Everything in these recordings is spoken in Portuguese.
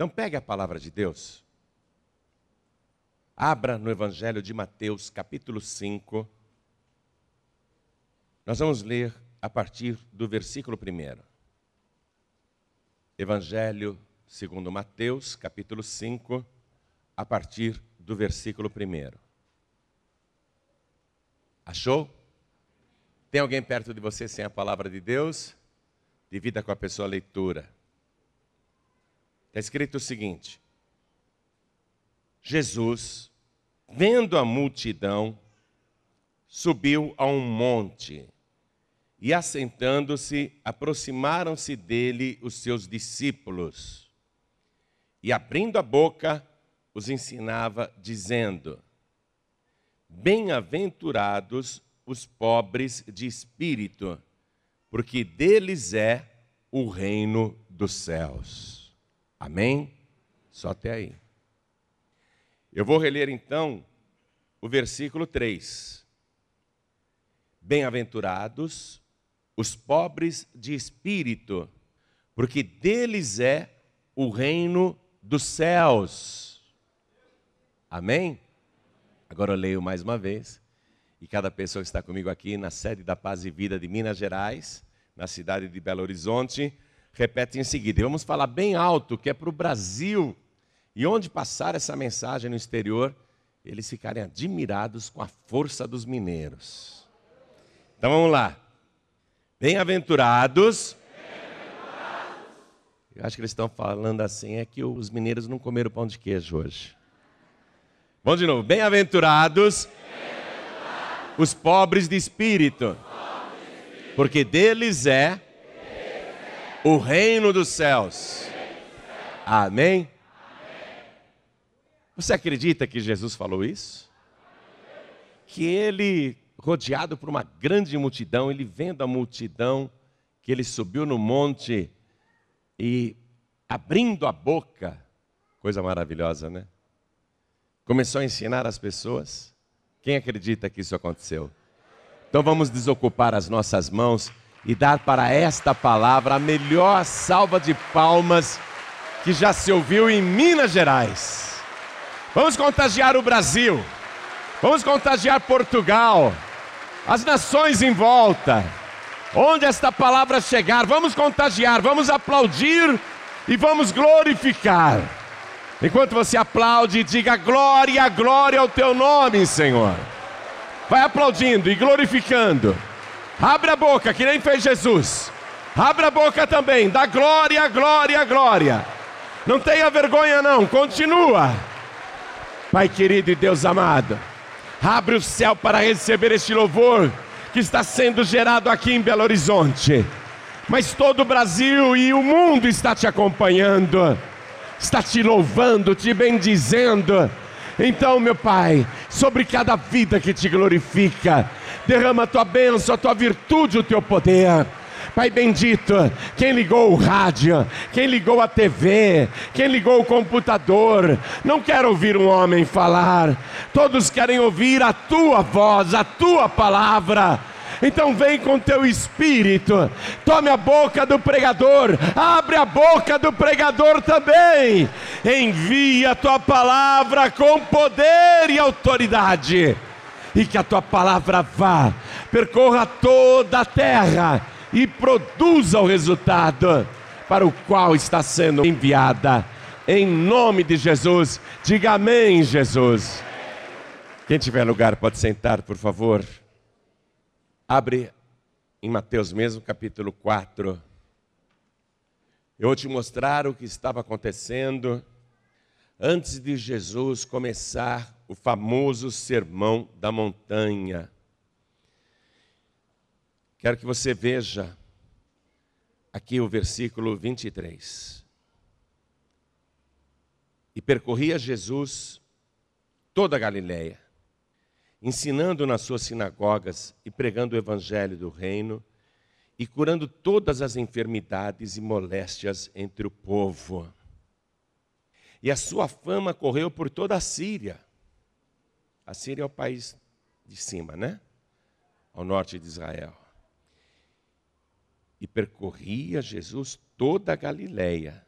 Então pegue a palavra de Deus. Abra no Evangelho de Mateus, capítulo 5. Nós vamos ler a partir do versículo 1. Evangelho segundo Mateus, capítulo 5, a partir do versículo 1. Achou? Tem alguém perto de você sem a palavra de Deus? Divida com a pessoa a leitura. Está escrito o seguinte: Jesus, vendo a multidão, subiu a um monte e, assentando-se, aproximaram-se dele os seus discípulos. E, abrindo a boca, os ensinava, dizendo: Bem-aventurados os pobres de espírito, porque deles é o reino dos céus. Amém? Só até aí. Eu vou reler então o versículo 3. Bem-aventurados os pobres de espírito, porque deles é o reino dos céus. Amém? Agora eu leio mais uma vez. E cada pessoa que está comigo aqui na sede da Paz e Vida de Minas Gerais, na cidade de Belo Horizonte, repete em seguida. E vamos falar bem alto, que é para o Brasil. E onde passar essa mensagem no exterior, eles ficarem admirados com a força dos mineiros. Então vamos lá. Bem-aventurados. Eu acho que eles estão falando assim, é que os mineiros não comeram pão de queijo hoje. Vamos de novo. Bem-aventurados Bem os pobres de espírito, porque deles é o reino dos céus. Amém? Você acredita que Jesus falou isso? Que ele, rodeado por uma grande multidão, ele vendo a multidão, que ele subiu no monte e abrindo a boca, coisa maravilhosa, né? Começou a ensinar as pessoas. Quem acredita que isso aconteceu? Então vamos desocupar as nossas mãos e dar para esta palavra a melhor salva de palmas que já se ouviu em Minas Gerais. Vamos contagiar o Brasil, vamos contagiar Portugal, as nações em volta. Onde esta palavra chegar, vamos contagiar, vamos aplaudir e vamos glorificar. Enquanto você aplaude, diga glória, glória ao teu nome, Senhor. Vai aplaudindo e glorificando. Abre a boca, que nem fez Jesus. Abre a boca também, dá glória, glória, glória. Não tenha vergonha, não, continua. Pai querido e Deus amado, abre o céu para receber este louvor que está sendo gerado aqui em Belo Horizonte. Mas todo o Brasil e o mundo está te acompanhando, está te louvando, te bendizendo. Então, meu Pai, sobre cada vida que te glorifica, derrama a tua bênção, a tua virtude, o teu poder. Pai bendito, quem ligou o rádio, quem ligou a TV, quem ligou o computador, não quer ouvir um homem falar, todos querem ouvir a tua voz, a tua palavra. Então vem com teu espírito, tome a boca do pregador, abre a boca do pregador também, envia a tua palavra com poder e autoridade e que a tua palavra vá, percorra toda a terra e produza o resultado para o qual está sendo enviada. Em nome de Jesus, diga amém, Jesus. Quem tiver lugar pode sentar, por favor. Abre em Mateus mesmo, capítulo 4. Eu vou te mostrar o que estava acontecendo antes de Jesus começar o famoso Sermão da Montanha. Quero que você veja aqui o versículo 23. E percorria Jesus toda a Galiléia, ensinando nas suas sinagogas e pregando o evangelho do reino e curando todas as enfermidades e moléstias entre o povo. E a sua fama correu por toda a Síria a Síria é o país de cima, né? Ao norte de Israel. E percorria Jesus toda a Galileia,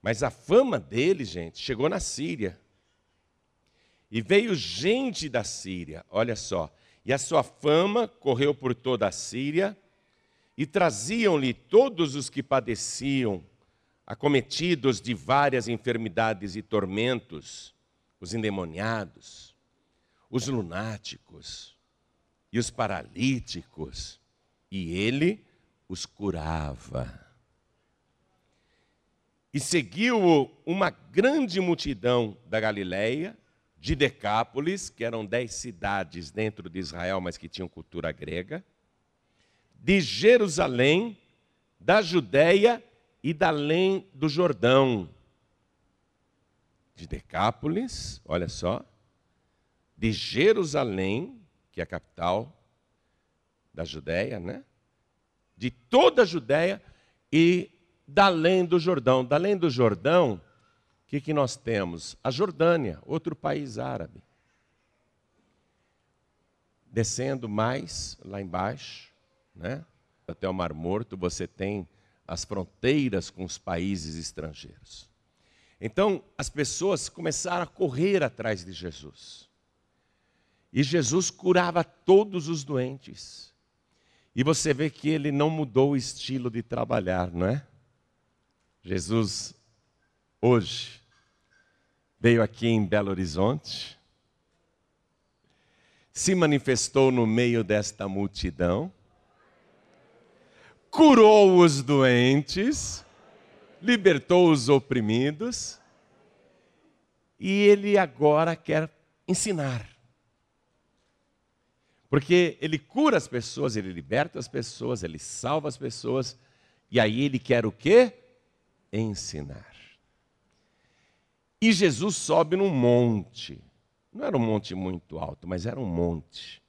Mas a fama dele, gente, chegou na Síria. E veio gente da Síria, olha só. E a sua fama correu por toda a Síria, e traziam-lhe todos os que padeciam, acometidos de várias enfermidades e tormentos, os endemoniados, os lunáticos e os paralíticos, e ele os curava. E seguiu uma grande multidão da Galileia, de Decápolis, que eram dez cidades dentro de Israel, mas que tinham cultura grega, de Jerusalém, da Judéia e da além do Jordão. De Decápolis, olha só, de Jerusalém, que é a capital da Judéia, né? De toda a Judéia e da além do Jordão. Da além do Jordão, o que, que nós temos? A Jordânia, outro país árabe. Descendo mais lá embaixo, né? até o Mar Morto, você tem as fronteiras com os países estrangeiros. Então, as pessoas começaram a correr atrás de Jesus. E Jesus curava todos os doentes. E você vê que ele não mudou o estilo de trabalhar, não é? Jesus hoje veio aqui em Belo Horizonte, se manifestou no meio desta multidão, curou os doentes, libertou os oprimidos, e ele agora quer ensinar. Porque ele cura as pessoas, ele liberta as pessoas, ele salva as pessoas, e aí ele quer o quê? ensinar. E Jesus sobe num monte. Não era um monte muito alto, mas era um monte.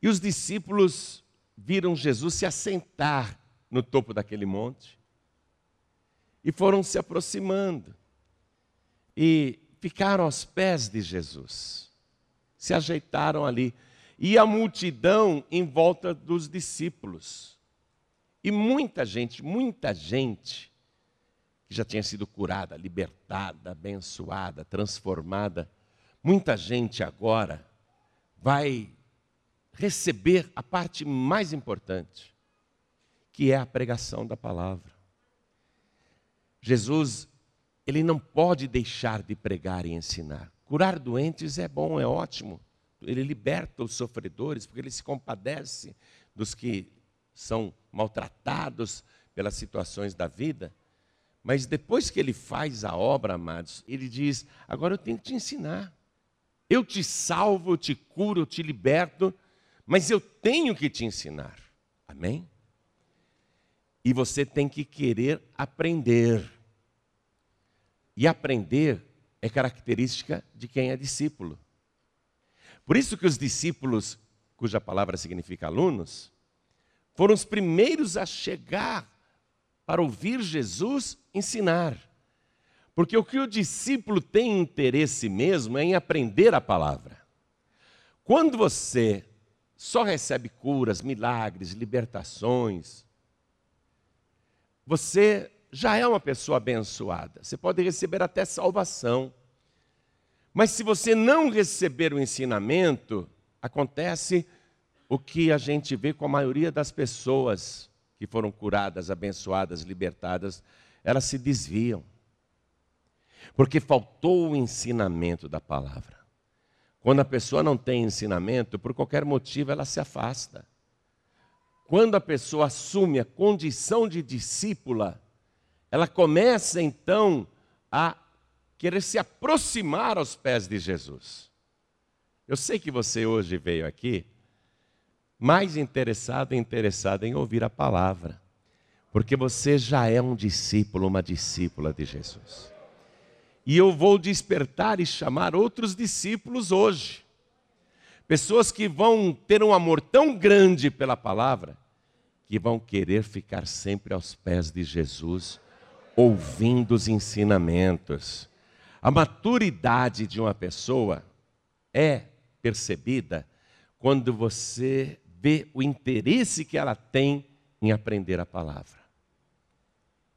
E os discípulos viram Jesus se assentar no topo daquele monte. E foram se aproximando. E ficaram aos pés de Jesus. Se ajeitaram ali. E a multidão em volta dos discípulos. E muita gente, muita gente que já tinha sido curada, libertada, abençoada, transformada. Muita gente agora vai receber a parte mais importante, que é a pregação da palavra. Jesus, ele não pode deixar de pregar e ensinar. Curar doentes é bom, é ótimo. Ele liberta os sofredores, porque ele se compadece dos que são maltratados pelas situações da vida. Mas depois que ele faz a obra, amados, ele diz: agora eu tenho que te ensinar. Eu te salvo, eu te curo, eu te liberto, mas eu tenho que te ensinar. Amém? E você tem que querer aprender. E aprender é característica de quem é discípulo. Por isso que os discípulos, cuja palavra significa alunos, foram os primeiros a chegar para ouvir Jesus ensinar. Porque o que o discípulo tem interesse mesmo é em aprender a palavra. Quando você só recebe curas, milagres, libertações, você já é uma pessoa abençoada. Você pode receber até salvação. Mas se você não receber o ensinamento, acontece o que a gente vê com a maioria das pessoas que foram curadas, abençoadas, libertadas, elas se desviam. Porque faltou o ensinamento da palavra. Quando a pessoa não tem ensinamento, por qualquer motivo ela se afasta. Quando a pessoa assume a condição de discípula, ela começa então a querer se aproximar aos pés de Jesus. Eu sei que você hoje veio aqui mais interessado e interessada em ouvir a palavra, porque você já é um discípulo, uma discípula de Jesus. E eu vou despertar e chamar outros discípulos hoje. Pessoas que vão ter um amor tão grande pela palavra, que vão querer ficar sempre aos pés de Jesus, ouvindo os ensinamentos. A maturidade de uma pessoa é percebida quando você vê o interesse que ela tem em aprender a palavra.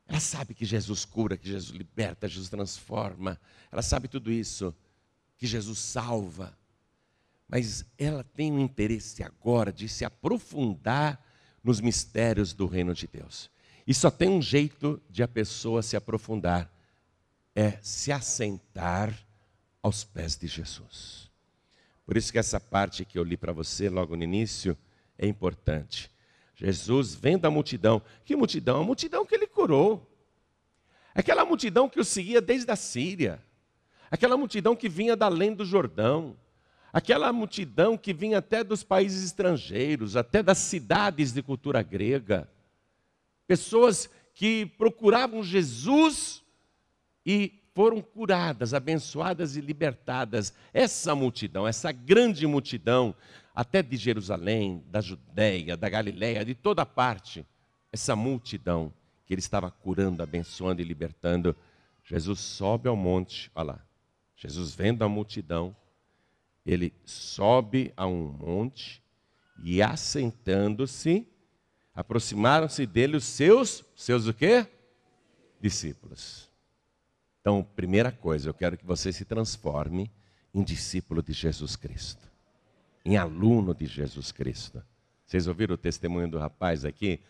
Ela sabe que Jesus cura, que Jesus liberta, Jesus transforma. Ela sabe tudo isso, que Jesus salva. Mas ela tem um interesse agora de se aprofundar nos mistérios do reino de Deus. E só tem um jeito de a pessoa se aprofundar: é se assentar aos pés de Jesus. Por isso que essa parte que eu li para você logo no início é importante. Jesus vendo a multidão. Que multidão? A multidão que ele curou. Aquela multidão que o seguia desde a Síria. Aquela multidão que vinha da além do Jordão. Aquela multidão que vinha até dos países estrangeiros, até das cidades de cultura grega. Pessoas que procuravam Jesus e foram curadas, abençoadas e libertadas. Essa multidão, essa grande multidão, até de Jerusalém, da Judéia, da Galiléia, de toda parte, essa multidão que ele estava curando, abençoando e libertando, Jesus sobe ao monte, olha lá. Jesus vendo a multidão, ele sobe a um monte e assentando-se, aproximaram-se dele os seus, seus o quê? Discípulos. Então, primeira coisa, eu quero que você se transforme em discípulo de Jesus Cristo, em aluno de Jesus Cristo. Vocês ouviram o testemunho do rapaz aqui,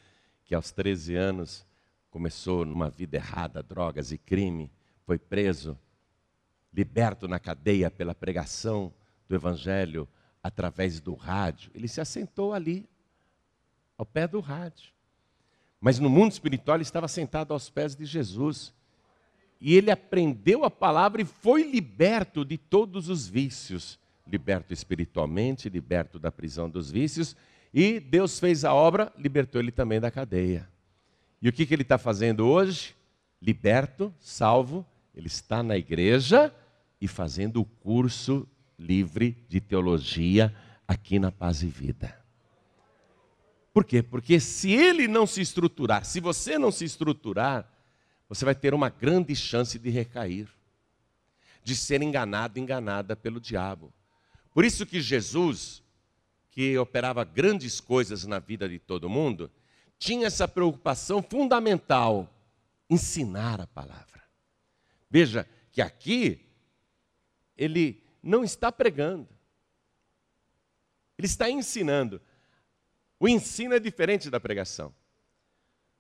que aos 13 anos começou numa vida errada, drogas e crime, foi preso, liberto na cadeia pela pregação do Evangelho através do rádio. Ele se assentou ali, ao pé do rádio. Mas no mundo espiritual ele estava sentado aos pés de Jesus e ele aprendeu a palavra e foi liberto de todos os vícios liberto espiritualmente, liberto da prisão dos vícios, e Deus fez a obra, libertou ele também da cadeia. E o que, que ele está fazendo hoje? Liberto, salvo, ele está na igreja e fazendo o curso livre de teologia aqui na Paz e Vida. Por quê? Porque se ele não se estruturar, se você não se estruturar, você vai ter uma grande chance de recair, de ser enganado, enganada pelo diabo. Por isso que Jesus, que operava grandes coisas na vida de todo mundo, tinha essa preocupação fundamental: ensinar a palavra. Veja que aqui ele não está pregando, ele está ensinando. O ensino é diferente da pregação.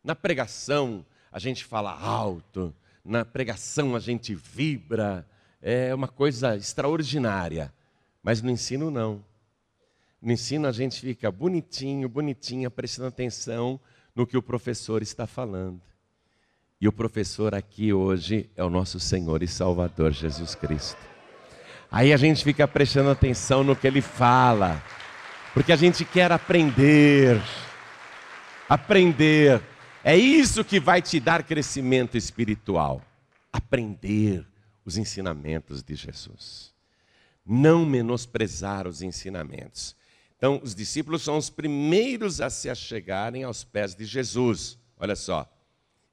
Na pregação, a gente fala alto, na pregação a gente vibra, é uma coisa extraordinária. Mas no ensino, não. No ensino, a gente fica bonitinho, bonitinha, prestando atenção no que o professor está falando. E o professor aqui hoje é o nosso Senhor e Salvador Jesus Cristo. Aí a gente fica prestando atenção no que ele fala, porque a gente quer aprender. Aprender é isso que vai te dar crescimento espiritual. Aprender os ensinamentos de Jesus. Não menosprezar os ensinamentos. Então, os discípulos são os primeiros a se achegarem aos pés de Jesus. Olha só.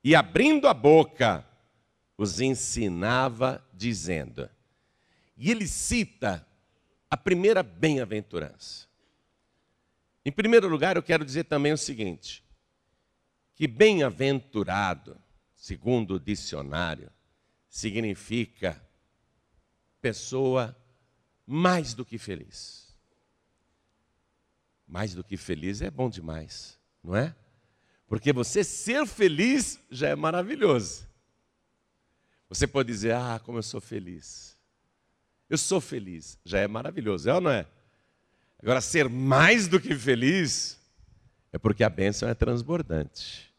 E abrindo a boca, os ensinava, dizendo. E ele cita a primeira bem-aventurança. Em primeiro lugar, eu quero dizer também o seguinte: que bem-aventurado, segundo o dicionário, significa pessoa mais do que feliz. Mais do que feliz é bom demais, não é? Porque você ser feliz já é maravilhoso. Você pode dizer, ah, como eu sou feliz. Eu sou feliz, já é maravilhoso, é ou não é? Agora, ser mais do que feliz é porque a bênção é transbordante.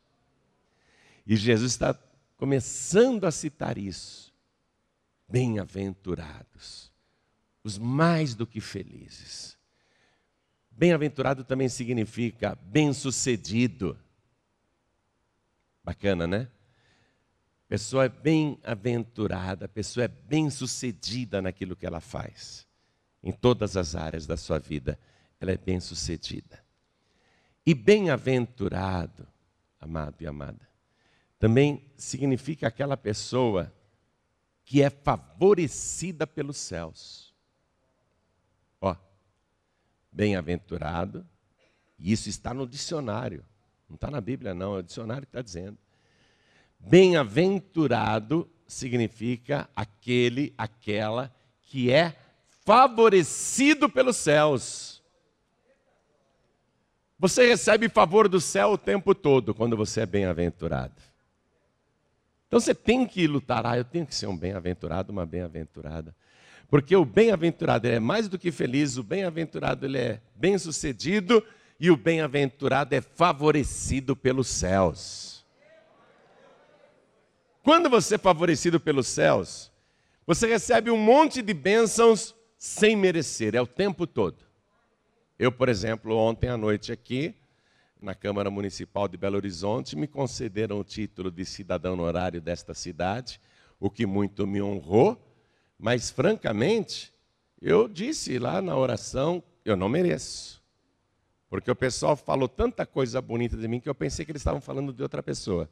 E Jesus está começando a citar isso. Bem-aventurados, os mais do que felizes. Bem-aventurado também significa bem-sucedido. Bacana, né? Pessoa é bem-aventurada, pessoa é bem-sucedida naquilo que ela faz. Em todas as áreas da sua vida, ela é bem-sucedida. E bem-aventurado, amado e amada, também significa aquela pessoa que é favorecida pelos céus. Ó, bem-aventurado, e isso está no dicionário, não está na Bíblia, não, é o dicionário que está dizendo. Bem-aventurado significa aquele, aquela que é favorecido pelos céus. Você recebe favor do céu o tempo todo quando você é bem-aventurado. Então você tem que lutar, ah, eu tenho que ser um bem-aventurado, uma bem-aventurada. Porque o bem-aventurado é mais do que feliz, o bem-aventurado ele é bem-sucedido e o bem-aventurado é favorecido pelos céus. Quando você é favorecido pelos céus, você recebe um monte de bênçãos sem merecer, é o tempo todo. Eu, por exemplo, ontem à noite aqui, na Câmara Municipal de Belo Horizonte, me concederam o título de cidadão honorário desta cidade, o que muito me honrou, mas francamente, eu disse lá na oração, eu não mereço. Porque o pessoal falou tanta coisa bonita de mim que eu pensei que eles estavam falando de outra pessoa.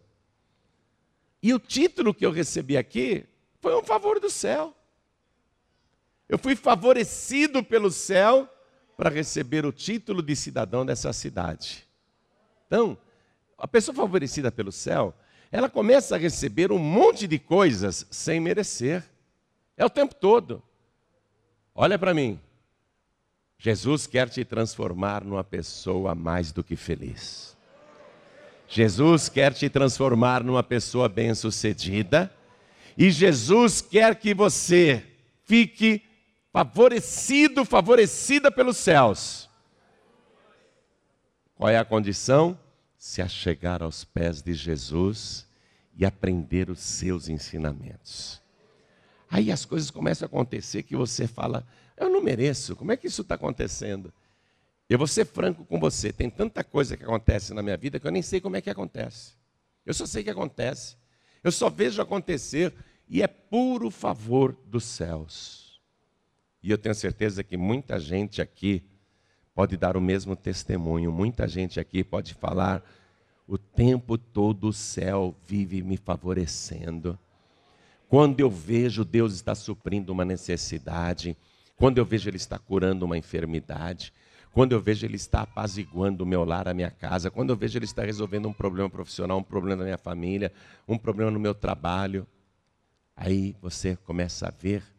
E o título que eu recebi aqui foi um favor do céu. Eu fui favorecido pelo céu para receber o título de cidadão dessa cidade. Então, a pessoa favorecida pelo céu, ela começa a receber um monte de coisas sem merecer. É o tempo todo. Olha para mim. Jesus quer te transformar numa pessoa mais do que feliz. Jesus quer te transformar numa pessoa bem-sucedida. E Jesus quer que você fique favorecido, favorecida pelos céus. Qual é a condição? Se achegar aos pés de Jesus e aprender os seus ensinamentos. Aí as coisas começam a acontecer que você fala, eu não mereço, como é que isso está acontecendo? Eu vou ser franco com você, tem tanta coisa que acontece na minha vida que eu nem sei como é que acontece. Eu só sei que acontece. Eu só vejo acontecer e é puro favor dos céus. E eu tenho certeza que muita gente aqui pode dar o mesmo testemunho, muita gente aqui pode falar: o tempo todo o céu vive me favorecendo. Quando eu vejo Deus está suprindo uma necessidade, quando eu vejo Ele está curando uma enfermidade, quando eu vejo Ele está apaziguando o meu lar, a minha casa, quando eu vejo Ele está resolvendo um problema profissional, um problema na minha família, um problema no meu trabalho, aí você começa a ver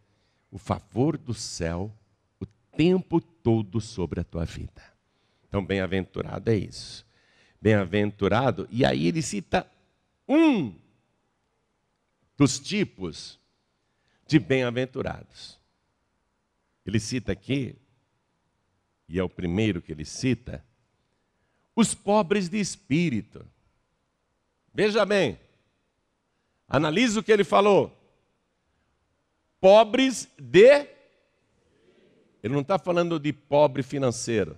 o favor do céu o tempo todo sobre a tua vida. Então, bem-aventurado é isso. Bem-aventurado, e aí ele cita um dos tipos de bem-aventurados. Ele cita aqui, e é o primeiro que ele cita, os pobres de espírito. Veja bem, analise o que ele falou pobres de. Ele não está falando de pobre financeiro.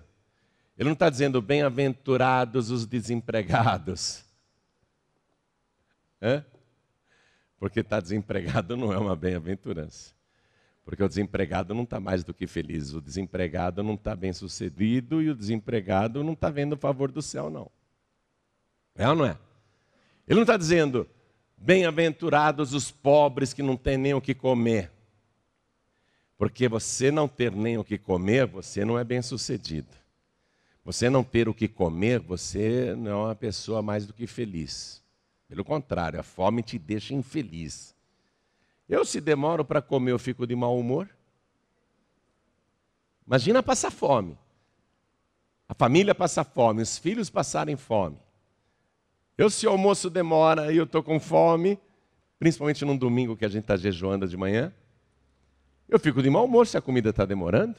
Ele não está dizendo bem-aventurados os desempregados. Porque estar tá desempregado não é uma bem-aventurança. Porque o desempregado não está mais do que feliz. O desempregado não está bem sucedido e o desempregado não está vendo o favor do céu, não. É ou não é? Ele não está dizendo Bem-aventurados os pobres que não têm nem o que comer. Porque você não ter nem o que comer, você não é bem-sucedido. Você não ter o que comer, você não é uma pessoa mais do que feliz. Pelo contrário, a fome te deixa infeliz. Eu, se demoro para comer, eu fico de mau humor. Imagina passar fome. A família passa fome, os filhos passarem fome. Eu, se o almoço demora e eu estou com fome, principalmente num domingo que a gente está jejuando de manhã, eu fico de mau humor se a comida está demorando.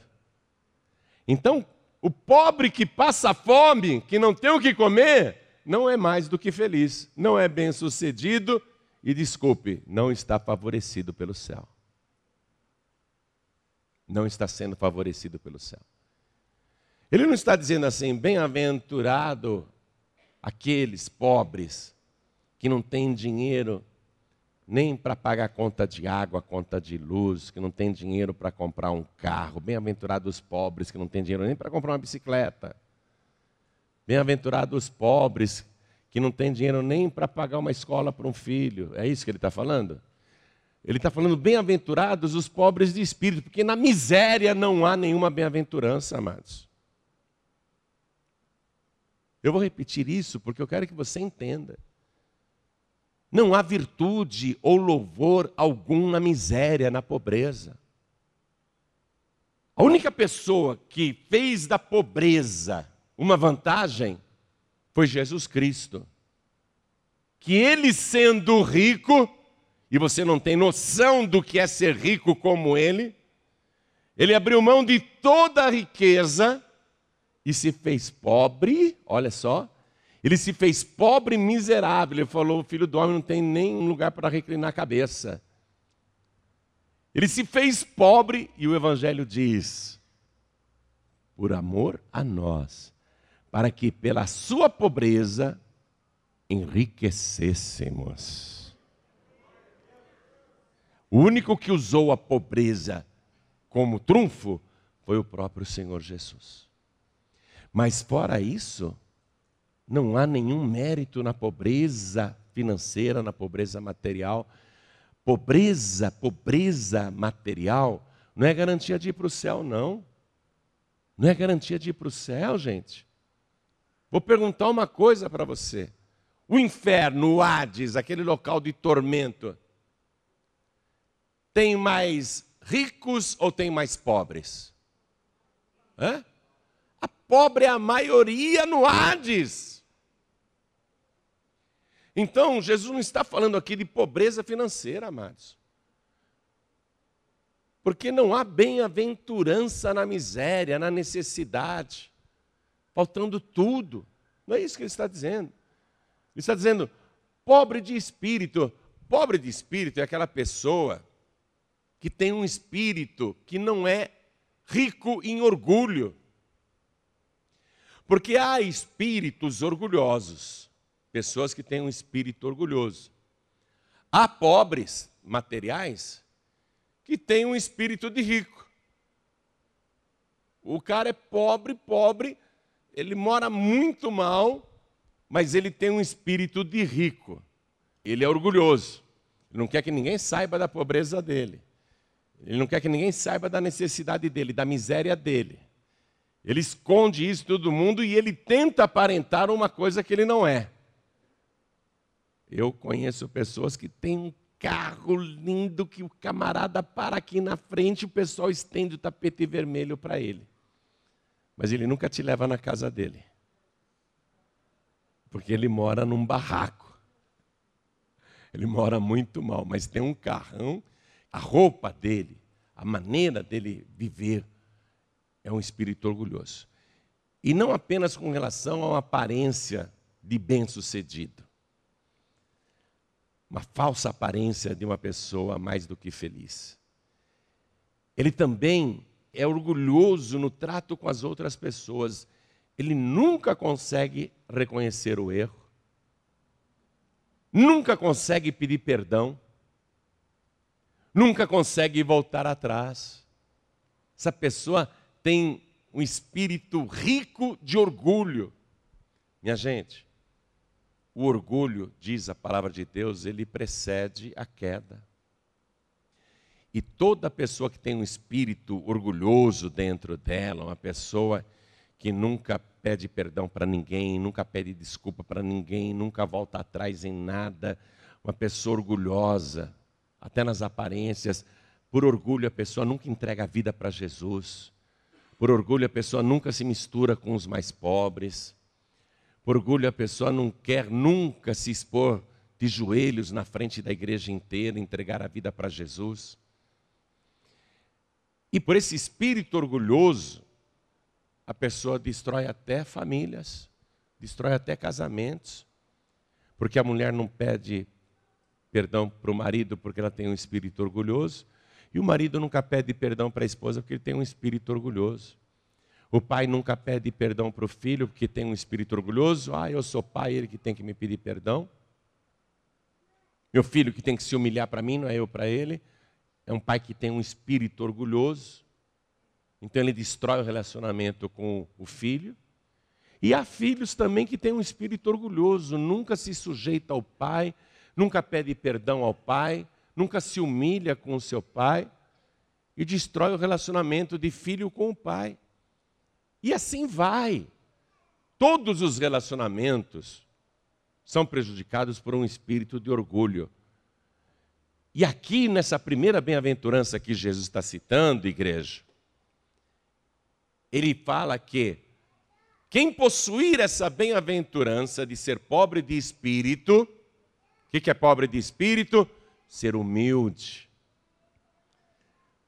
Então, o pobre que passa fome, que não tem o que comer, não é mais do que feliz, não é bem sucedido e, desculpe, não está favorecido pelo céu. Não está sendo favorecido pelo céu. Ele não está dizendo assim, bem-aventurado aqueles pobres que não têm dinheiro nem para pagar conta de água, conta de luz, que não tem dinheiro para comprar um carro. Bem-aventurados os pobres que não têm dinheiro nem para comprar uma bicicleta. Bem-aventurados os pobres que não têm dinheiro nem para pagar uma escola para um filho. É isso que ele está falando? Ele está falando bem-aventurados os pobres de espírito, porque na miséria não há nenhuma bem-aventurança, amados. Eu vou repetir isso porque eu quero que você entenda. Não há virtude ou louvor algum na miséria, na pobreza. A única pessoa que fez da pobreza uma vantagem foi Jesus Cristo. Que ele sendo rico, e você não tem noção do que é ser rico como ele, ele abriu mão de toda a riqueza e se fez pobre, olha só, ele se fez pobre e miserável. Ele falou: o filho do homem não tem nem um lugar para reclinar a cabeça. Ele se fez pobre e o Evangelho diz: por amor a nós, para que pela sua pobreza enriquecêssemos. O único que usou a pobreza como trunfo foi o próprio Senhor Jesus. Mas fora isso, não há nenhum mérito na pobreza financeira, na pobreza material. Pobreza, pobreza material, não é garantia de ir para o céu, não. Não é garantia de ir para o céu, gente. Vou perguntar uma coisa para você. O inferno, o Hades, aquele local de tormento, tem mais ricos ou tem mais pobres? Hã? A pobre é a maioria no Hades. Então, Jesus não está falando aqui de pobreza financeira, amados. Porque não há bem-aventurança na miséria, na necessidade, faltando tudo. Não é isso que ele está dizendo. Ele está dizendo, pobre de espírito. Pobre de espírito é aquela pessoa que tem um espírito que não é rico em orgulho. Porque há espíritos orgulhosos pessoas que têm um espírito orgulhoso. Há pobres materiais que têm um espírito de rico. O cara é pobre, pobre, ele mora muito mal, mas ele tem um espírito de rico. Ele é orgulhoso. Ele não quer que ninguém saiba da pobreza dele. Ele não quer que ninguém saiba da necessidade dele, da miséria dele. Ele esconde isso de todo mundo e ele tenta aparentar uma coisa que ele não é. Eu conheço pessoas que têm um carro lindo que o camarada para aqui na frente, o pessoal estende o tapete vermelho para ele. Mas ele nunca te leva na casa dele. Porque ele mora num barraco. Ele mora muito mal, mas tem um carrão, a roupa dele, a maneira dele viver é um espírito orgulhoso. E não apenas com relação a uma aparência de bem-sucedido uma falsa aparência de uma pessoa mais do que feliz. Ele também é orgulhoso no trato com as outras pessoas. Ele nunca consegue reconhecer o erro, nunca consegue pedir perdão, nunca consegue voltar atrás. Essa pessoa tem um espírito rico de orgulho. Minha gente, o orgulho, diz a palavra de Deus, ele precede a queda. E toda pessoa que tem um espírito orgulhoso dentro dela, uma pessoa que nunca pede perdão para ninguém, nunca pede desculpa para ninguém, nunca volta atrás em nada, uma pessoa orgulhosa, até nas aparências, por orgulho a pessoa nunca entrega a vida para Jesus. Por orgulho a pessoa nunca se mistura com os mais pobres. Orgulho, a pessoa não quer nunca se expor de joelhos na frente da igreja inteira, entregar a vida para Jesus. E por esse espírito orgulhoso, a pessoa destrói até famílias, destrói até casamentos, porque a mulher não pede perdão para o marido porque ela tem um espírito orgulhoso, e o marido nunca pede perdão para a esposa porque ele tem um espírito orgulhoso. O pai nunca pede perdão para o filho porque tem um espírito orgulhoso. Ah, eu sou pai, ele que tem que me pedir perdão. Meu filho que tem que se humilhar para mim, não é eu para ele. É um pai que tem um espírito orgulhoso. Então ele destrói o relacionamento com o filho. E há filhos também que têm um espírito orgulhoso, nunca se sujeita ao pai, nunca pede perdão ao pai, nunca se humilha com o seu pai e destrói o relacionamento de filho com o pai. E assim vai. Todos os relacionamentos são prejudicados por um espírito de orgulho. E aqui, nessa primeira bem-aventurança que Jesus está citando, igreja, ele fala que quem possuir essa bem-aventurança de ser pobre de espírito, o que é pobre de espírito? Ser humilde.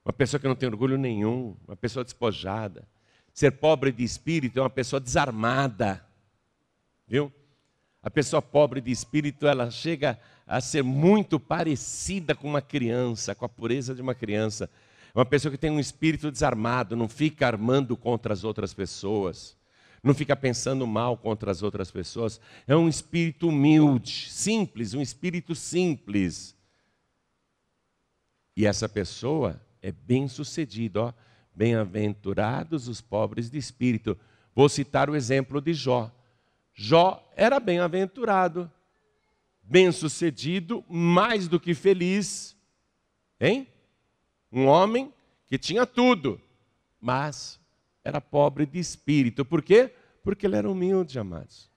Uma pessoa que não tem orgulho nenhum, uma pessoa despojada. Ser pobre de espírito é uma pessoa desarmada. Viu? A pessoa pobre de espírito, ela chega a ser muito parecida com uma criança, com a pureza de uma criança. É uma pessoa que tem um espírito desarmado, não fica armando contra as outras pessoas, não fica pensando mal contra as outras pessoas. É um espírito humilde, simples, um espírito simples. E essa pessoa é bem-sucedida, ó. Bem-aventurados os pobres de espírito. Vou citar o exemplo de Jó. Jó era bem-aventurado, bem-sucedido, mais do que feliz. Hein? Um homem que tinha tudo, mas era pobre de espírito. Por quê? Porque ele era humilde, amados.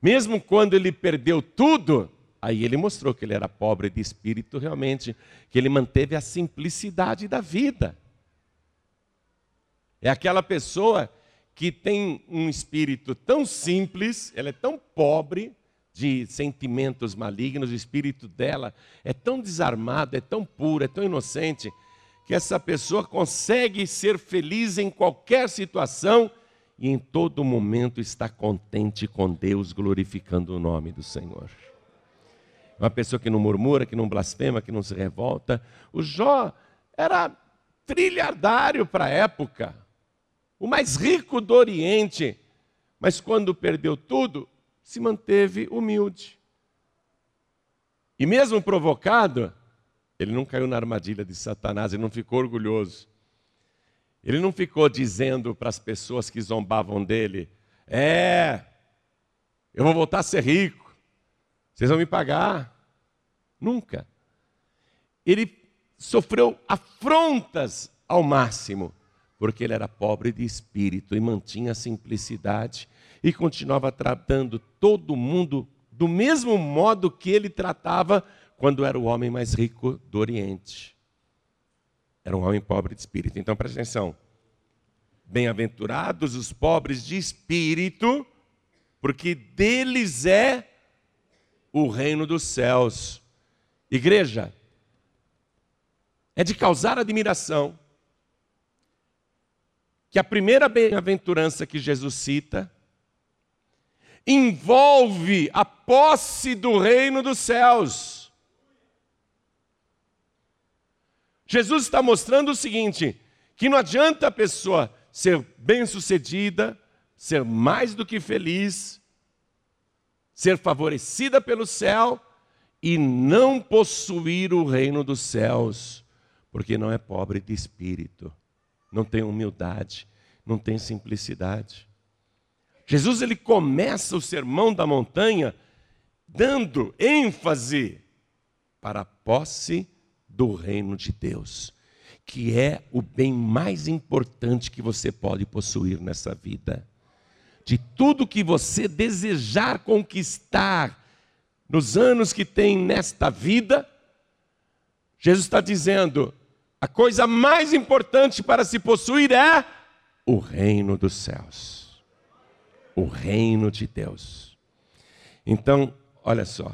Mesmo quando ele perdeu tudo, aí ele mostrou que ele era pobre de espírito realmente, que ele manteve a simplicidade da vida. É aquela pessoa que tem um espírito tão simples, ela é tão pobre de sentimentos malignos, o espírito dela é tão desarmado, é tão puro, é tão inocente, que essa pessoa consegue ser feliz em qualquer situação e em todo momento está contente com Deus, glorificando o nome do Senhor. Uma pessoa que não murmura, que não blasfema, que não se revolta. O Jó era trilhardário para a época o mais rico do Oriente, mas quando perdeu tudo, se manteve humilde. E mesmo provocado, ele não caiu na armadilha de Satanás, ele não ficou orgulhoso. Ele não ficou dizendo para as pessoas que zombavam dele: É, eu vou voltar a ser rico, vocês vão me pagar. Nunca. Ele sofreu afrontas ao máximo porque ele era pobre de espírito e mantinha a simplicidade e continuava tratando todo mundo do mesmo modo que ele tratava quando era o homem mais rico do Oriente. Era um homem pobre de espírito. Então preste atenção. Bem-aventurados os pobres de espírito, porque deles é o reino dos céus. Igreja, é de causar admiração que a primeira bem-aventurança que Jesus cita envolve a posse do reino dos céus. Jesus está mostrando o seguinte: que não adianta a pessoa ser bem-sucedida, ser mais do que feliz, ser favorecida pelo céu e não possuir o reino dos céus, porque não é pobre de espírito não tem humildade, não tem simplicidade. Jesus ele começa o sermão da montanha dando ênfase para a posse do reino de Deus, que é o bem mais importante que você pode possuir nessa vida. De tudo que você desejar conquistar nos anos que tem nesta vida, Jesus está dizendo: a coisa mais importante para se possuir é o reino dos céus, o reino de Deus. Então, olha só,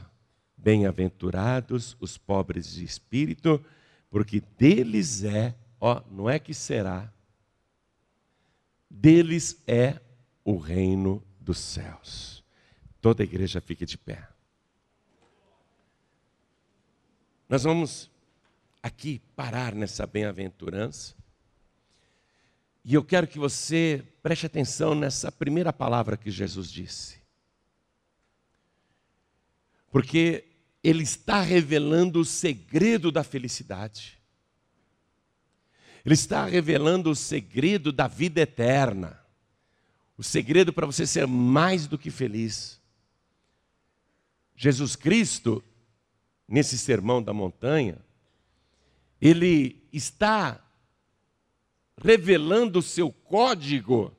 bem-aventurados os pobres de espírito, porque deles é, ó, não é que será, deles é o reino dos céus. Toda a igreja fique de pé. Nós vamos aqui parar nessa bem-aventurança. E eu quero que você preste atenção nessa primeira palavra que Jesus disse. Porque ele está revelando o segredo da felicidade. Ele está revelando o segredo da vida eterna. O segredo para você ser mais do que feliz. Jesus Cristo, nesse sermão da montanha, ele está revelando o seu código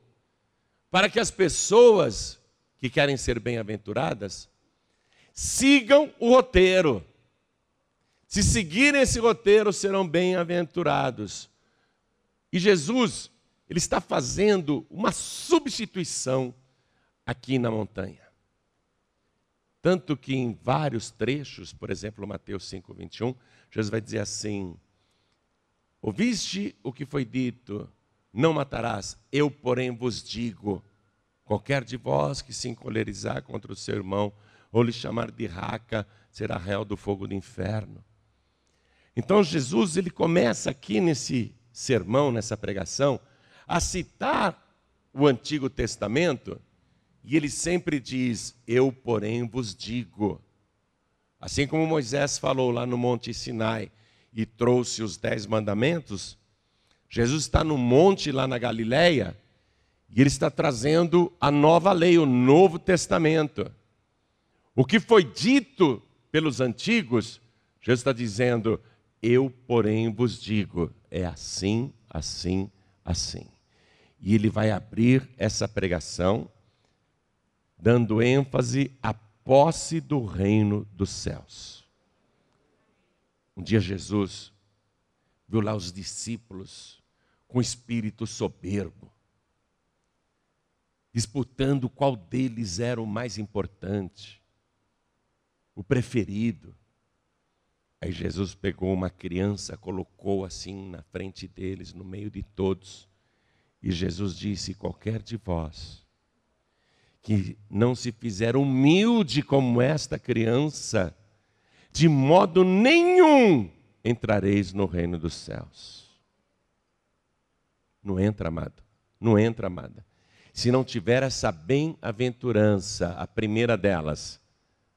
para que as pessoas que querem ser bem-aventuradas Sigam o roteiro. Se seguirem esse roteiro, serão bem-aventurados. E Jesus, ele está fazendo uma substituição aqui na montanha. Tanto que em vários trechos, por exemplo, Mateus 5, 21, Jesus vai dizer assim: Ouviste o que foi dito, não matarás, eu, porém, vos digo: qualquer de vós que se encolerizar contra o seu irmão, ou lhe chamar de raca, será réu do fogo do inferno. Então Jesus ele começa aqui nesse sermão, nessa pregação, a citar o Antigo Testamento, e ele sempre diz: Eu, porém, vos digo. Assim como Moisés falou lá no Monte Sinai e trouxe os dez mandamentos, Jesus está no monte lá na Galileia e ele está trazendo a nova lei, o Novo Testamento. O que foi dito pelos antigos, Jesus está dizendo: Eu, porém, vos digo, é assim, assim, assim. E ele vai abrir essa pregação dando ênfase à posse do reino dos céus. Um dia Jesus viu lá os discípulos com espírito soberbo, disputando qual deles era o mais importante, o preferido. Aí Jesus pegou uma criança, colocou assim na frente deles, no meio de todos, e Jesus disse: Qualquer de vós que não se fizer humilde como esta criança, de modo nenhum entrareis no reino dos céus. Não entra, amado. Não entra, amada. Se não tiver essa bem-aventurança, a primeira delas,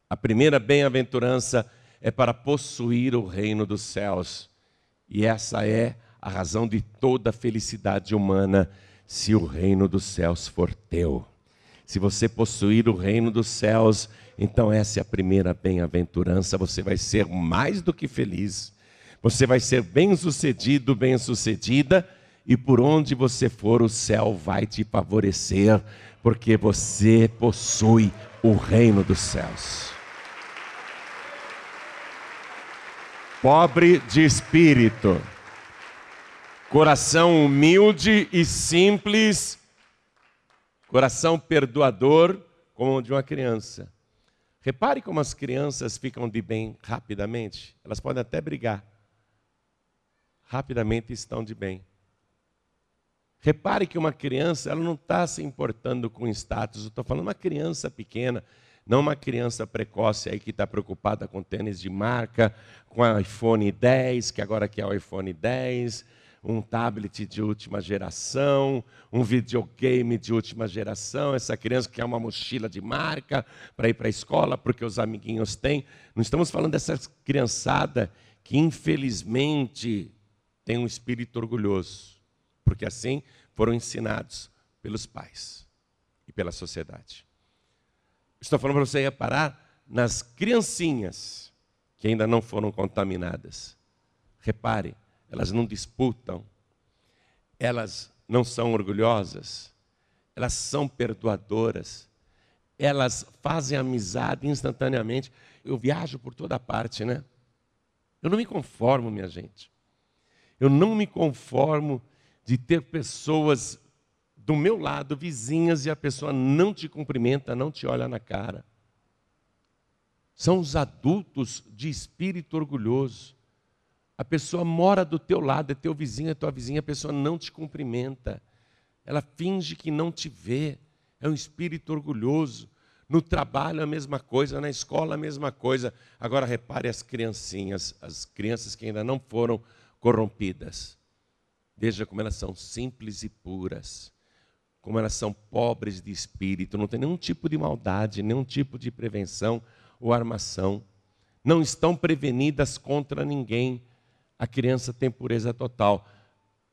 a primeira bem-aventurança é para possuir o reino dos céus. E essa é a razão de toda a felicidade humana, se o reino dos céus for teu. Se você possuir o reino dos céus, então essa é a primeira bem-aventurança. Você vai ser mais do que feliz. Você vai ser bem-sucedido, bem-sucedida, e por onde você for, o céu vai te favorecer, porque você possui o reino dos céus. Pobre de espírito, coração humilde e simples, Coração perdoador como o de uma criança. Repare como as crianças ficam de bem rapidamente. Elas podem até brigar. Rapidamente estão de bem. Repare que uma criança, ela não está se importando com status. Eu estou falando uma criança pequena, não uma criança precoce aí que está preocupada com tênis de marca, com iPhone 10, que agora quer o iPhone 10, um tablet de última geração, um videogame de última geração, essa criança quer uma mochila de marca para ir para a escola porque os amiguinhos têm. Não estamos falando dessa criançada que infelizmente tem um espírito orgulhoso, porque assim foram ensinados pelos pais e pela sociedade. Estou falando para você reparar nas criancinhas que ainda não foram contaminadas. Repare, elas não disputam, elas não são orgulhosas, elas são perdoadoras, elas fazem amizade instantaneamente. Eu viajo por toda parte, né? Eu não me conformo, minha gente. Eu não me conformo de ter pessoas do meu lado, vizinhas, e a pessoa não te cumprimenta, não te olha na cara. São os adultos de espírito orgulhoso. A pessoa mora do teu lado, é teu vizinho, é tua vizinha, a pessoa não te cumprimenta. Ela finge que não te vê. É um espírito orgulhoso. No trabalho a mesma coisa, na escola a mesma coisa. Agora repare as criancinhas, as crianças que ainda não foram corrompidas. Veja como elas são simples e puras. Como elas são pobres de espírito, não tem nenhum tipo de maldade, nenhum tipo de prevenção ou armação. Não estão prevenidas contra ninguém a criança tem pureza total.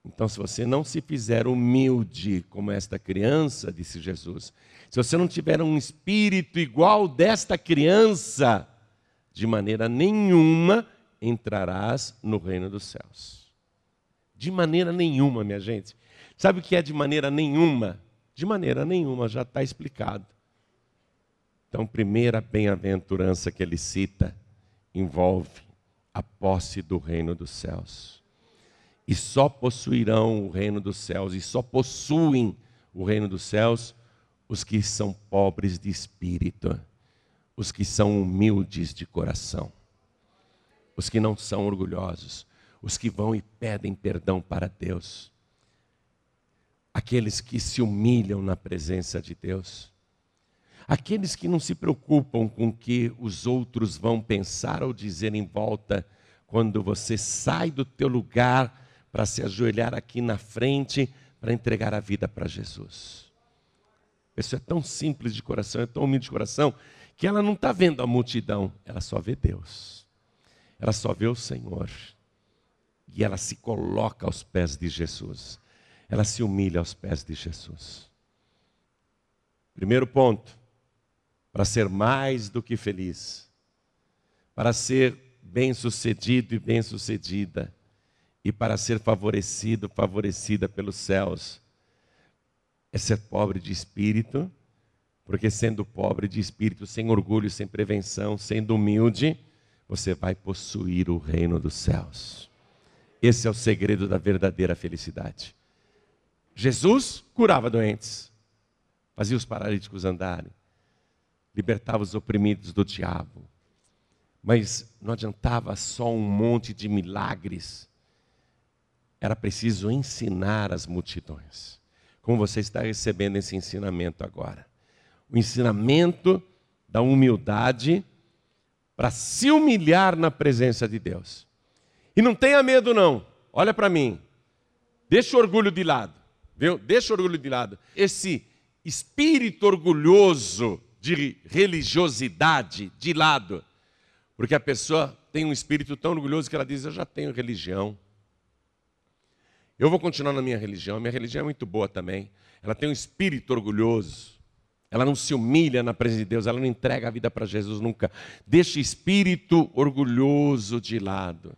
Então, se você não se fizer humilde como esta criança, disse Jesus, se você não tiver um espírito igual desta criança, de maneira nenhuma entrarás no reino dos céus. De maneira nenhuma, minha gente. Sabe o que é de maneira nenhuma? De maneira nenhuma, já está explicado. Então, primeira bem-aventurança que ele cita envolve a posse do reino dos céus. E só possuirão o reino dos céus, e só possuem o reino dos céus os que são pobres de espírito, os que são humildes de coração, os que não são orgulhosos, os que vão e pedem perdão para Deus, aqueles que se humilham na presença de Deus, aqueles que não se preocupam com o que os outros vão pensar ou dizer em volta quando você sai do teu lugar para se ajoelhar aqui na frente para entregar a vida para Jesus. Isso é tão simples de coração, é tão humilde de coração, que ela não está vendo a multidão, ela só vê Deus. Ela só vê o Senhor. E ela se coloca aos pés de Jesus. Ela se humilha aos pés de Jesus. Primeiro ponto, para ser mais do que feliz, para ser bem-sucedido e bem-sucedida, e para ser favorecido, favorecida pelos céus, é ser pobre de espírito, porque sendo pobre de espírito, sem orgulho, sem prevenção, sendo humilde, você vai possuir o reino dos céus. Esse é o segredo da verdadeira felicidade. Jesus curava doentes, fazia os paralíticos andarem, libertava os oprimidos do diabo. Mas não adiantava só um monte de milagres, era preciso ensinar as multidões como você está recebendo esse ensinamento agora. O ensinamento da humildade para se humilhar na presença de Deus. E não tenha medo, não. Olha para mim. Deixa o orgulho de lado. Viu? Deixa o orgulho de lado. Esse espírito orgulhoso de religiosidade de lado. Porque a pessoa tem um espírito tão orgulhoso que ela diz: Eu já tenho religião. Eu vou continuar na minha religião, minha religião é muito boa também. Ela tem um espírito orgulhoso. Ela não se humilha na presença de Deus, ela não entrega a vida para Jesus nunca. Deixa espírito orgulhoso de lado.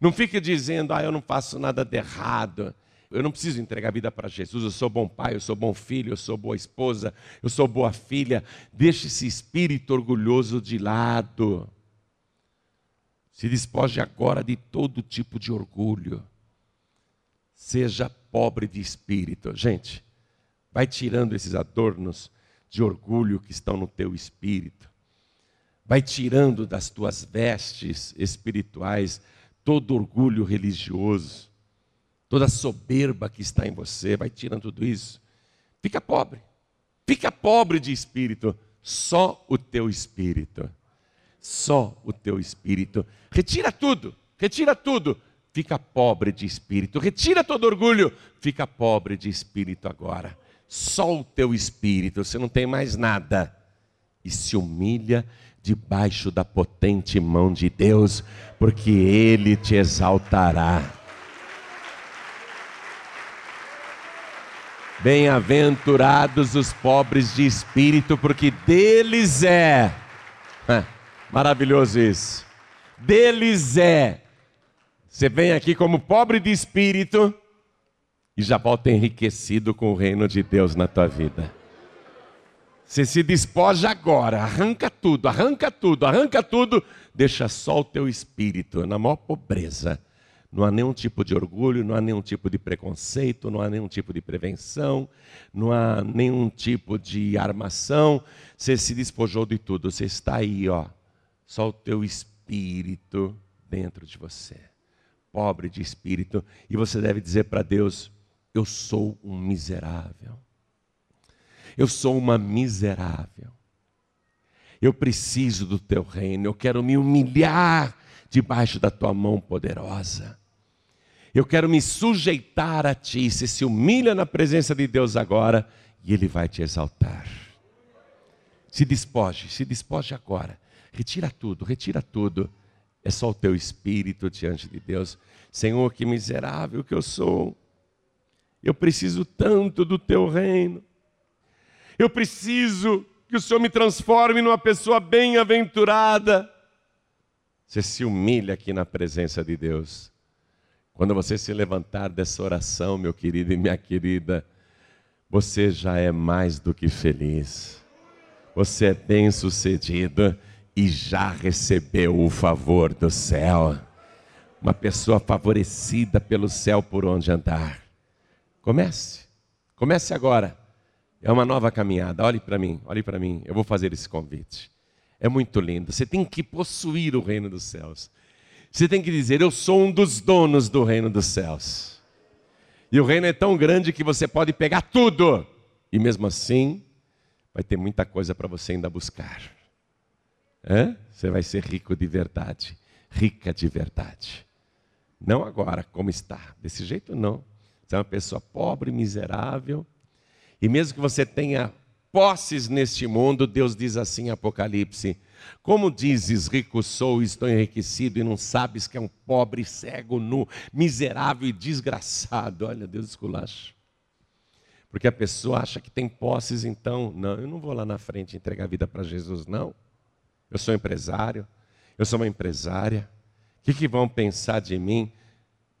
Não fique dizendo, ah, eu não faço nada de errado. Eu não preciso entregar a vida para Jesus. Eu sou bom pai, eu sou bom filho, eu sou boa esposa, eu sou boa filha. Deixe esse espírito orgulhoso de lado. Se despoje agora de todo tipo de orgulho seja pobre de espírito. Gente, vai tirando esses adornos de orgulho que estão no teu espírito. Vai tirando das tuas vestes espirituais todo orgulho religioso, toda soberba que está em você. Vai tirando tudo isso. Fica pobre. Fica pobre de espírito. Só o teu espírito. Só o teu espírito. Retira tudo. Retira tudo fica pobre de espírito. Retira todo orgulho, fica pobre de espírito agora. Só o teu espírito, você não tem mais nada. E se humilha debaixo da potente mão de Deus, porque Ele te exaltará. Bem-aventurados os pobres de espírito, porque deles é. Maravilhoso isso. Deles é você vem aqui como pobre de espírito e já volta enriquecido com o reino de Deus na tua vida. Você se despoja agora, arranca tudo, arranca tudo, arranca tudo, deixa só o teu espírito na maior pobreza. Não há nenhum tipo de orgulho, não há nenhum tipo de preconceito, não há nenhum tipo de prevenção, não há nenhum tipo de armação. Você se despojou de tudo, você está aí, ó, só o teu espírito dentro de você pobre de espírito, e você deve dizer para Deus: Eu sou um miserável. Eu sou uma miserável. Eu preciso do teu reino, eu quero me humilhar debaixo da tua mão poderosa. Eu quero me sujeitar a ti. Você se humilha na presença de Deus agora e Ele vai te exaltar. Se despoje, se despoje agora. Retira tudo, retira tudo é só o teu espírito diante de Deus. Senhor, que miserável que eu sou. Eu preciso tanto do teu reino. Eu preciso que o Senhor me transforme numa pessoa bem-aventurada. Você se humilha aqui na presença de Deus. Quando você se levantar dessa oração, meu querido e minha querida, você já é mais do que feliz. Você é bem-sucedido e já recebeu o favor do céu. Uma pessoa favorecida pelo céu por onde andar. Comece. Comece agora. É uma nova caminhada. Olhe para mim, olhe para mim. Eu vou fazer esse convite. É muito lindo. Você tem que possuir o reino dos céus. Você tem que dizer: Eu sou um dos donos do reino dos céus. E o reino é tão grande que você pode pegar tudo. E mesmo assim, vai ter muita coisa para você ainda buscar. Você vai ser rico de verdade. Rica de verdade. Não agora, como está. Desse jeito, não. Você é uma pessoa pobre, miserável. E mesmo que você tenha posses neste mundo, Deus diz assim em Apocalipse: Como dizes, rico sou, estou enriquecido, e não sabes que é um pobre, cego, nu, miserável e desgraçado. Olha, Deus esculacha. Porque a pessoa acha que tem posses, então, não, eu não vou lá na frente entregar a vida para Jesus, não. Eu sou empresário, eu sou uma empresária. O que, que vão pensar de mim?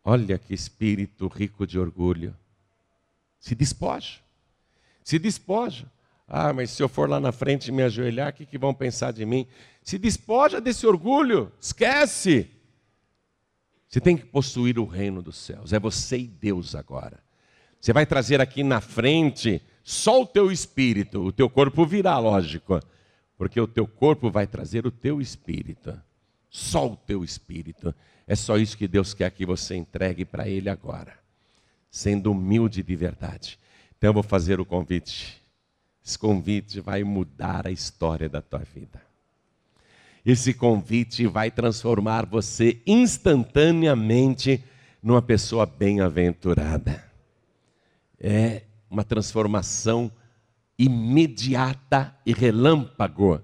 Olha que espírito rico de orgulho. Se despoja. Se despoja. Ah, mas se eu for lá na frente e me ajoelhar, o que, que vão pensar de mim? Se despoja desse orgulho, esquece. Você tem que possuir o reino dos céus. É você e Deus agora. Você vai trazer aqui na frente só o teu espírito. O teu corpo virá, lógico. Porque o teu corpo vai trazer o teu espírito. Só o teu espírito. É só isso que Deus quer que você entregue para Ele agora. Sendo humilde de verdade. Então eu vou fazer o convite. Esse convite vai mudar a história da tua vida. Esse convite vai transformar você instantaneamente numa pessoa bem-aventurada. É uma transformação imediata e relâmpago.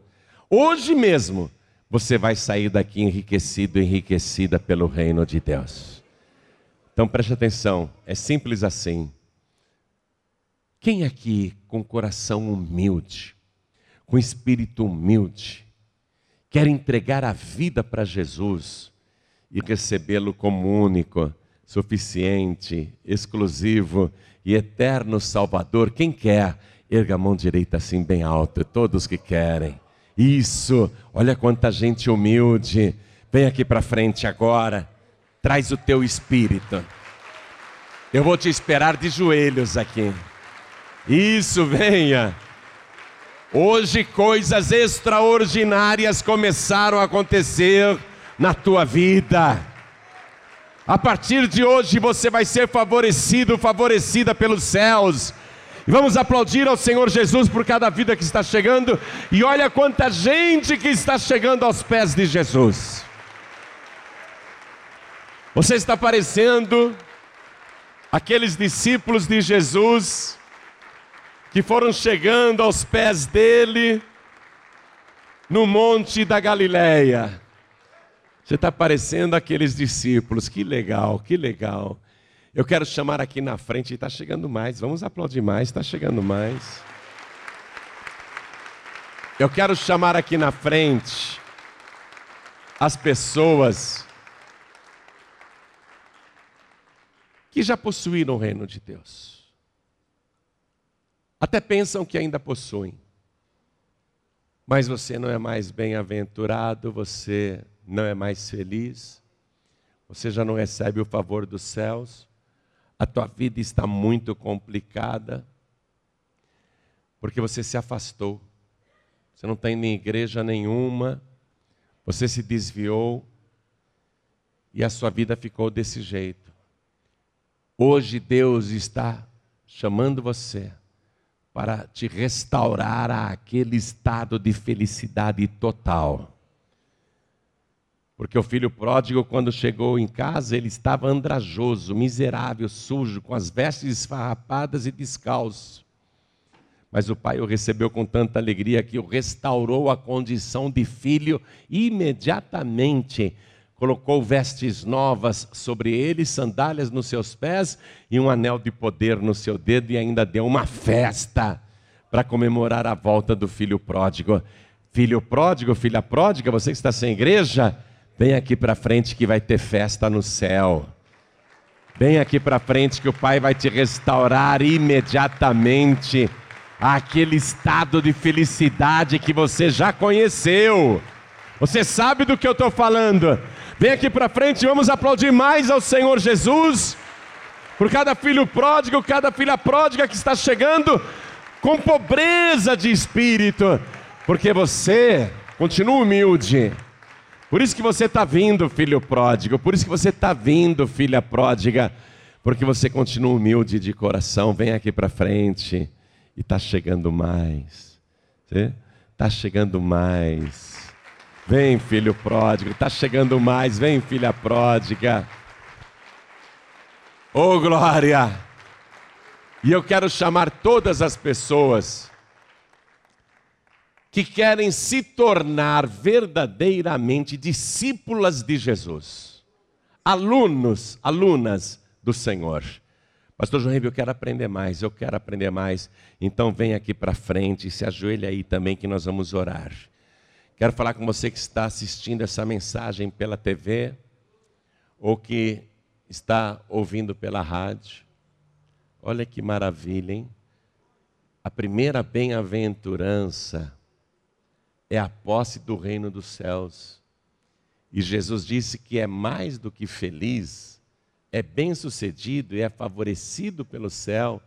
Hoje mesmo você vai sair daqui enriquecido, enriquecida pelo reino de Deus. Então preste atenção, é simples assim. Quem aqui com coração humilde, com espírito humilde, quer entregar a vida para Jesus e recebê-lo como único, suficiente, exclusivo e eterno Salvador? Quem quer? Erga a mão direita assim bem alto, todos que querem. Isso, olha quanta gente humilde. Vem aqui para frente agora. Traz o teu espírito. Eu vou te esperar de joelhos aqui. Isso, venha. Hoje coisas extraordinárias começaram a acontecer na tua vida. A partir de hoje você vai ser favorecido, favorecida pelos céus. E vamos aplaudir ao Senhor Jesus por cada vida que está chegando. E olha quanta gente que está chegando aos pés de Jesus. Você está parecendo aqueles discípulos de Jesus que foram chegando aos pés dele no monte da Galileia. Você está parecendo aqueles discípulos, que legal, que legal. Eu quero chamar aqui na frente, está chegando mais, vamos aplaudir mais, está chegando mais. Eu quero chamar aqui na frente as pessoas que já possuíram o reino de Deus. Até pensam que ainda possuem. Mas você não é mais bem-aventurado, você não é mais feliz, você já não recebe o favor dos céus, a tua vida está muito complicada, porque você se afastou, você não está indo em igreja nenhuma, você se desviou e a sua vida ficou desse jeito. Hoje Deus está chamando você para te restaurar àquele estado de felicidade total. Porque o filho pródigo, quando chegou em casa, ele estava andrajoso, miserável, sujo, com as vestes esfarrapadas e descalço. Mas o pai o recebeu com tanta alegria que o restaurou à condição de filho imediatamente colocou vestes novas sobre ele, sandálias nos seus pés e um anel de poder no seu dedo e ainda deu uma festa para comemorar a volta do filho pródigo. Filho pródigo, filha pródiga, você que está sem igreja, vem aqui para frente que vai ter festa no céu. Vem aqui para frente que o Pai vai te restaurar imediatamente aquele estado de felicidade que você já conheceu. Você sabe do que eu estou falando? Vem aqui para frente, vamos aplaudir mais ao Senhor Jesus, por cada filho pródigo, cada filha pródiga que está chegando com pobreza de espírito, porque você continua humilde. Por isso que você está vindo, filho pródigo, por isso que você está vindo, filha pródiga, porque você continua humilde de coração. Vem aqui para frente e está chegando mais. Está chegando mais. Vem, filho pródigo, está chegando mais. Vem, filha pródiga. Oh, glória! E eu quero chamar todas as pessoas que querem se tornar verdadeiramente discípulas de Jesus, alunos, alunas do Senhor. Pastor João eu quero aprender mais, eu quero aprender mais. Então vem aqui para frente, se ajoelha aí também que nós vamos orar. Quero falar com você que está assistindo essa mensagem pela TV ou que está ouvindo pela rádio. Olha que maravilha, hein? A primeira bem-aventurança é a posse do reino dos céus. E Jesus disse que é mais do que feliz, é bem-sucedido e é favorecido pelo céu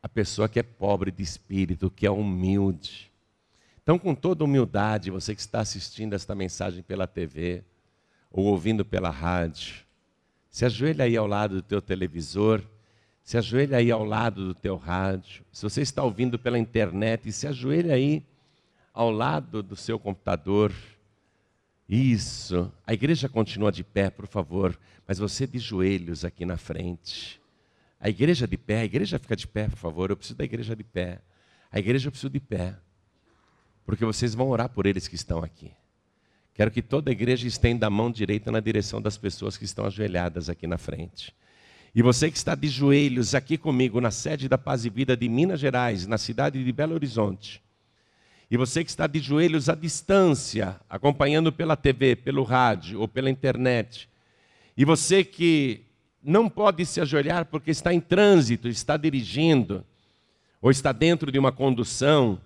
a pessoa que é pobre de espírito, que é humilde. Então, com toda humildade, você que está assistindo esta mensagem pela TV ou ouvindo pela rádio, se ajoelha aí ao lado do teu televisor, se ajoelha aí ao lado do teu rádio. Se você está ouvindo pela internet, se ajoelha aí ao lado do seu computador. Isso. A igreja continua de pé, por favor, mas você de joelhos aqui na frente. A igreja de pé, a igreja fica de pé, por favor. Eu preciso da igreja de pé. A igreja eu preciso de pé porque vocês vão orar por eles que estão aqui. Quero que toda a igreja estenda a mão direita na direção das pessoas que estão ajoelhadas aqui na frente. E você que está de joelhos aqui comigo na sede da Paz e Vida de Minas Gerais, na cidade de Belo Horizonte. E você que está de joelhos à distância, acompanhando pela TV, pelo rádio ou pela internet. E você que não pode se ajoelhar porque está em trânsito, está dirigindo, ou está dentro de uma condução,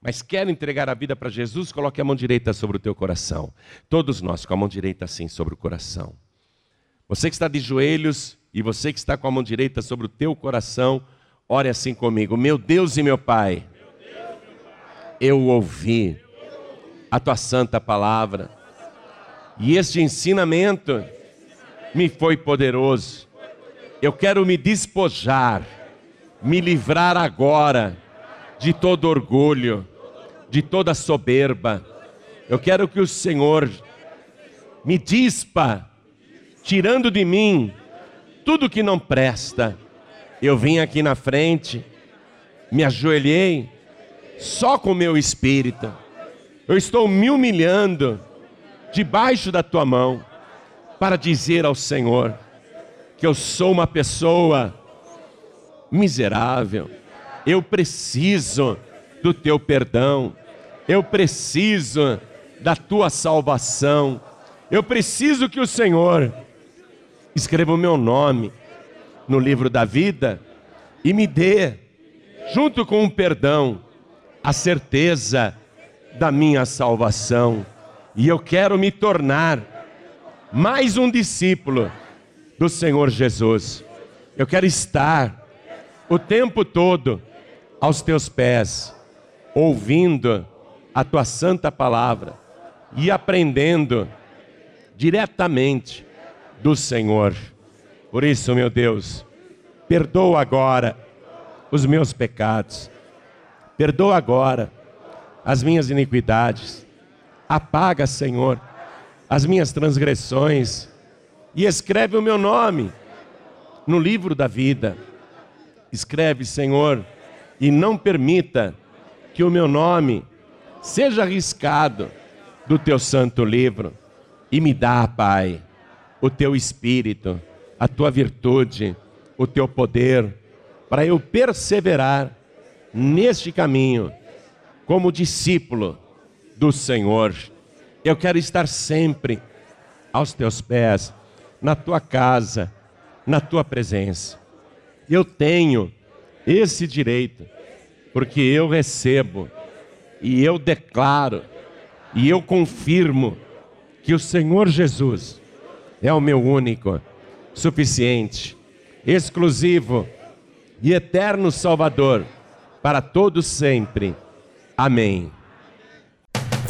mas quer entregar a vida para Jesus, coloque a mão direita sobre o teu coração. Todos nós com a mão direita assim sobre o coração. Você que está de joelhos e você que está com a mão direita sobre o teu coração, ore assim comigo. Meu Deus e meu Pai, eu ouvi a tua santa palavra e este ensinamento me foi poderoso. Eu quero me despojar, me livrar agora de todo orgulho de toda soberba. Eu quero que o Senhor me dispa, tirando de mim tudo que não presta. Eu vim aqui na frente, me ajoelhei, só com o meu espírito. Eu estou me humilhando debaixo da tua mão para dizer ao Senhor que eu sou uma pessoa miserável. Eu preciso do teu perdão. Eu preciso da tua salvação. Eu preciso que o Senhor escreva o meu nome no livro da vida e me dê, junto com o perdão, a certeza da minha salvação. E eu quero me tornar mais um discípulo do Senhor Jesus. Eu quero estar o tempo todo aos teus pés ouvindo a tua santa palavra e aprendendo diretamente do Senhor. Por isso, meu Deus, perdoa agora os meus pecados, perdoa agora as minhas iniquidades, apaga, Senhor, as minhas transgressões e escreve o meu nome no livro da vida. Escreve, Senhor, e não permita que o meu nome seja arriscado do teu santo livro e me dá, Pai, o teu espírito, a tua virtude, o teu poder, para eu perseverar neste caminho como discípulo do Senhor. Eu quero estar sempre aos teus pés, na tua casa, na tua presença. Eu tenho esse direito porque eu recebo e eu declaro e eu confirmo que o Senhor Jesus é o meu único, suficiente, exclusivo e eterno Salvador para todos sempre. Amém.